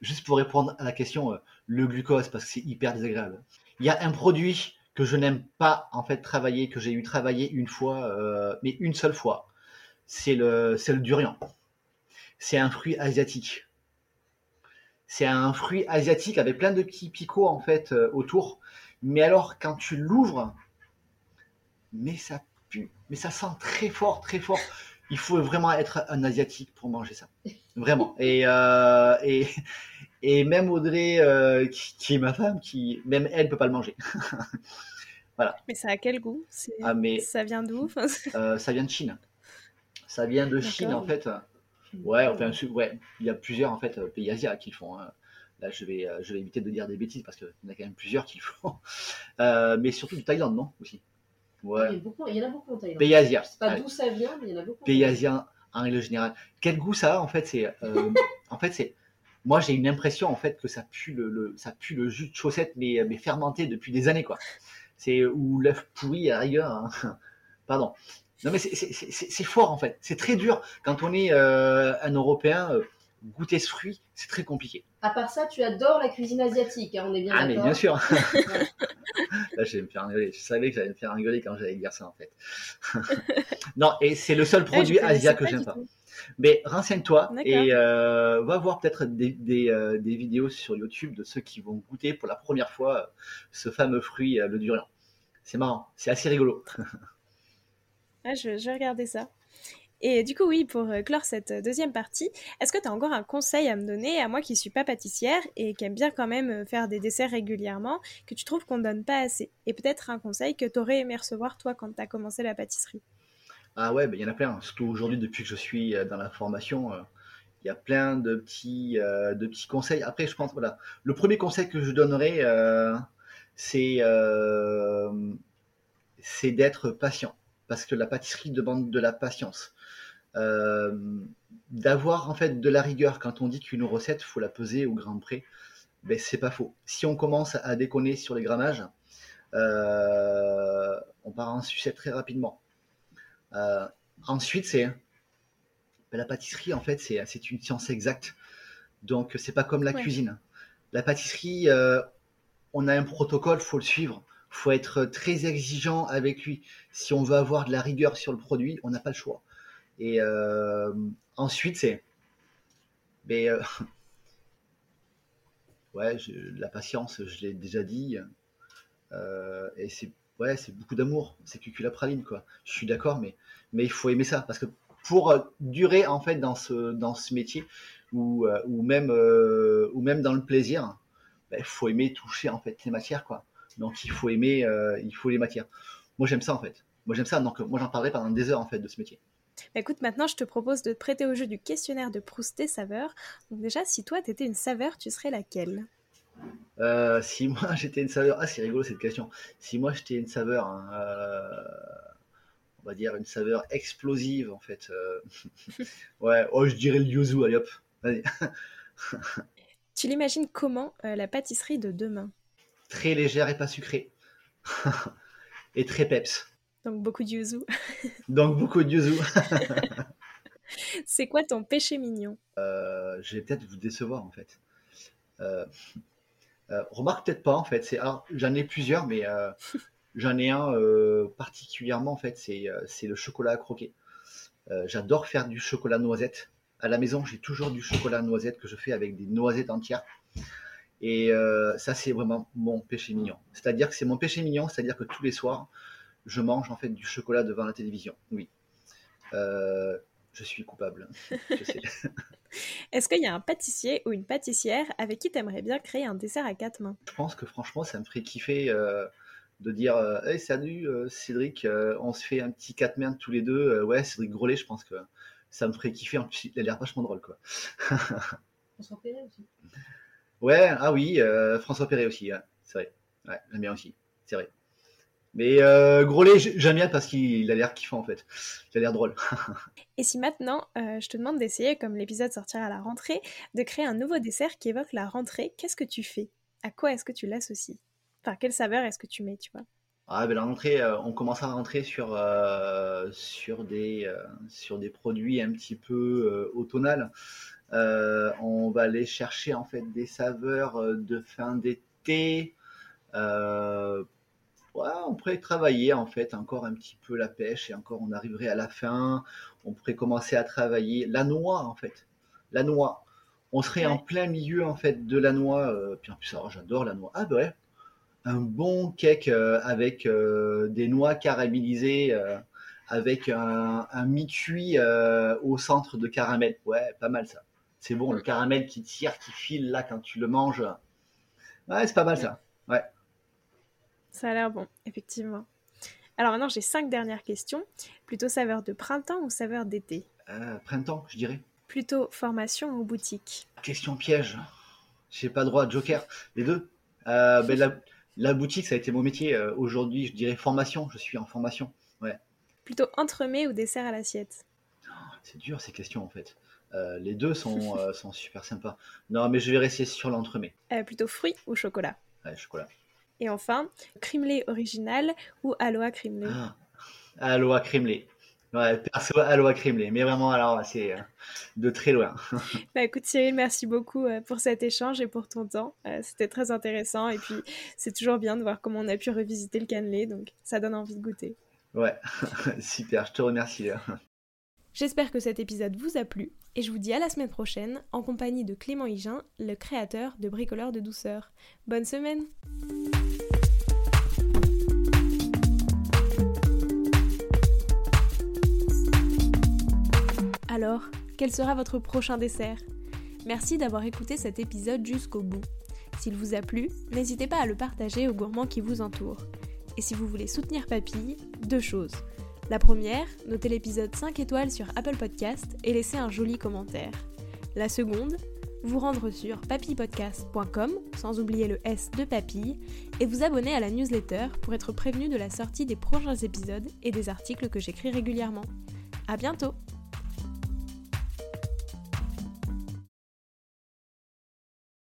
juste pour répondre à la question, le glucose, parce que c'est hyper désagréable. Il y a un produit que je n'aime pas en fait travailler, que j'ai eu travailler une fois, mais une seule fois. C'est le, c'est le durian. C'est un fruit asiatique. C'est un fruit asiatique avec plein de petits picots en fait euh, autour. Mais alors quand tu l'ouvres, mais ça pue, mais ça sent très fort, très fort. Il faut vraiment être un asiatique pour manger ça, vraiment. Et euh, et, et même Audrey, euh, qui, est ma femme, qui même elle peut pas le manger. voilà.
Mais ça a quel goût? Ah, mais, Ça vient d'où?
Ça vient de Chine. Ça vient de Chine en fait. Ouais, enfin, ouais, il y a plusieurs en fait euh, pays asiatiques qui le font. Hein. Là, je vais, euh, je vais éviter de dire des bêtises parce qu'il y en a quand même plusieurs qui le font. Euh, mais surtout du Thaïlande, non Aussi.
Ouais. Il, y en a beaucoup, il y en a beaucoup en Thaïlande.
Pays asiatiques.
Je sais pas d'où ça vient, mais il y en a beaucoup.
Pays asiatiques en règle générale. Quel goût ça a en fait C'est, en fait, c'est. Moi, j'ai une impression en fait que ça pue le, ça pue le jus de chaussette, mais, mais fermenté depuis des années quoi. C'est ou l'œuf pourri à rigueur. Hein. Pardon. Non, mais c'est fort en fait. C'est très dur. Quand on est euh, un Européen, euh, goûter ce fruit, c'est très compliqué.
À part ça, tu adores la cuisine asiatique, hein, on est bien d'accord. Ah, mais
bien sûr. Là, je vais me faire engueuler. Je savais que j'allais me faire engueuler quand j'allais dire ça en fait. non, et c'est le seul produit asiatique que j'aime pas. Mais renseigne-toi et euh, va voir peut-être des, des, des, vidéos sur YouTube de ceux qui vont goûter pour la première fois ce fameux fruit, le durian. C'est marrant, c'est assez rigolo.
Ah, je, vais regarder ça. Et du coup, oui, pour euh, clore cette euh, deuxième partie, est-ce que tu as encore un conseil à me donner, à moi qui suis pas pâtissière et qui aime bien quand même euh, faire des desserts régulièrement, que tu trouves qu'on ne donne pas assez? Et peut-être un conseil que tu aurais aimé recevoir toi quand tu as commencé la pâtisserie?
Ah ouais, ben, il y en a plein. Surtout aujourd'hui, depuis que je suis dans la formation, il y a plein de petits, de petits conseils. Après, je pense, voilà, le premier conseil que je donnerais, c'est c'est d'être patient parce que la pâtisserie demande de la patience. Euh, d'avoir en fait de la rigueur quand on dit qu'une recette faut la peser au grain près, ben c'est pas faux. Si on commence à déconner sur les grammages, euh, on part en sucette très rapidement. Euh, ensuite, c'est ben, la pâtisserie en fait c'est une science exacte, donc c'est pas comme la cuisine. La pâtisserie, on a un protocole, faut le suivre faut être très exigeant avec lui. Si on veut avoir de la rigueur sur le produit, on n'a pas le choix. Et euh, ensuite, c'est. Mais, euh, ouais, la patience, je l'ai déjà dit. Euh, et c'est ouais, c'est beaucoup d'amour. C'est praline quoi. Je suis d'accord, mais, mais il faut aimer ça. Parce que pour durer, en fait, dans ce, dans ce métier, ou, ou, même, ou même dans le plaisir, ben, il faut aimer toucher, en fait, les matières, quoi. Donc il faut aimer, euh, il faut les matières. Moi j'aime ça en fait. Moi j'aime ça. Donc moi j'en parlerai pendant des heures en fait de ce métier.
Bah, écoute, maintenant je te propose de te prêter au jeu du questionnaire de Proust des saveurs. Donc déjà, si toi tu étais une saveur, tu serais laquelle?
Euh, Si moi j'étais une saveur, ah c'est rigolo cette question. Si moi j'étais une saveur, hein, euh, on va dire une saveur explosive en fait. ouais, oh je dirais le yuzu, allez hop.
Tu l'imagines comment la pâtisserie de demain?
Très légère et pas sucrée. et très peps.
Donc beaucoup de yuzu.
Donc beaucoup de yuzu.
c'est quoi ton péché mignon?
Euh, Je vais peut-être vous décevoir en fait. Euh, euh, remarque peut-être pas en fait. C'est j'en ai plusieurs, mais j'en ai un particulièrement en fait. C'est le chocolat à croquer. J'adore faire du chocolat noisette. À la maison, j'ai toujours du chocolat noisette que je fais avec des noisettes entières. Et ça, c'est vraiment mon péché mignon. C'est-à-dire que c'est mon péché mignon, c'est-à-dire que tous les soirs, je mange en fait du chocolat devant la télévision. Oui. Euh, je suis coupable.
Est-ce qu'il y a un pâtissier ou une pâtissière avec qui tu aimerais bien créer un dessert à quatre mains?
Je pense que franchement, ça me ferait kiffer euh, de dire euh, Hey, salut Cédric, on se fait un petit quatre mains tous les deux. ouais, Cédric Grolet, je pense que ça me ferait kiffer. En plus, il a l'air vachement drôle. quoi.
François Perret aussi.
Ouais, ah oui, François Perret aussi. c'est vrai. Ouais, j'aime bien aussi. C'est vrai. Mais euh, Grolet, j'aime bien parce qu'il a l'air kiffant en fait. Il a l'air drôle.
Et si maintenant, euh, je te demande d'essayer, comme l'épisode sortira à la rentrée, de créer un nouveau dessert qui évoque la rentrée, qu'est-ce que tu fais? À quoi est-ce que tu l'associes? Enfin, quelle saveur est-ce que tu mets, tu vois?
Ah, ben la rentrée, euh, on commence à rentrer sur, euh, sur, des, sur des produits un petit peu automnales. On va aller chercher en fait des saveurs de fin d'été on pourrait travailler en fait encore un petit peu la pêche et encore on arriverait à la fin. On pourrait commencer à travailler la noix en fait. La noix. On serait en plein milieu en fait de la noix. Euh, puis en plus, j'adore la noix. Ah bah ouais. Un bon cake euh, avec euh, des noix caramélisées, avec un, mi-cuit au centre de caramel. Ouais, pas mal ça. C'est bon, le caramel qui tire, qui file là quand tu le manges. Ouais, c'est pas mal ça. Ouais.
Ça a l'air bon, effectivement. Alors maintenant, j'ai cinq dernières questions. Plutôt saveur de printemps ou saveur d'été
euh, Printemps, je dirais.
Plutôt formation ou boutique
Question piège. J'ai pas droit à Joker. Les deux. Euh, ben, la, boutique, ça a été mon métier. Euh, aujourd'hui, je dirais formation. Je suis en formation. Ouais.
Plutôt entremets ou dessert à l'assiette
C'est dur ces questions en fait. Les deux sont, sont super sympas. Non, mais je vais rester sur l'entremet.
plutôt fruits ou chocolat
Ouais, chocolat.
Et enfin, Crimley original ou Aloha Crimley ah,
Aloha Crimley. Ouais, perso, Aloha Crimley. Mais vraiment, alors, c'est euh, de très loin.
bah écoute, Cyril, merci beaucoup euh, pour cet échange et pour ton temps. Euh, c'était très intéressant. Et puis, c'est toujours bien de voir comment on a pu revisiter le cannelé. Donc, ça donne envie de goûter.
Ouais, super. Je te remercie.
J'espère que cet épisode vous a plu et je vous dis à la semaine prochaine en compagnie de Clément Higin, le créateur de Bricoleur de douceur. Bonne semaine Alors, quel sera votre prochain dessert? Merci d'avoir écouté cet épisode jusqu'au bout. S'il vous a plu, n'hésitez pas à le partager aux gourmands qui vous entourent. Et si vous voulez soutenir Papille, deux choses. La première, notez l'épisode 5 étoiles sur Apple Podcast et laissez un joli commentaire. La seconde, vous rendre sur papillepodcast.com, sans oublier le S de papille, et vous abonner à la newsletter pour être prévenu de la sortie des prochains épisodes et des articles que j'écris régulièrement. A bientôt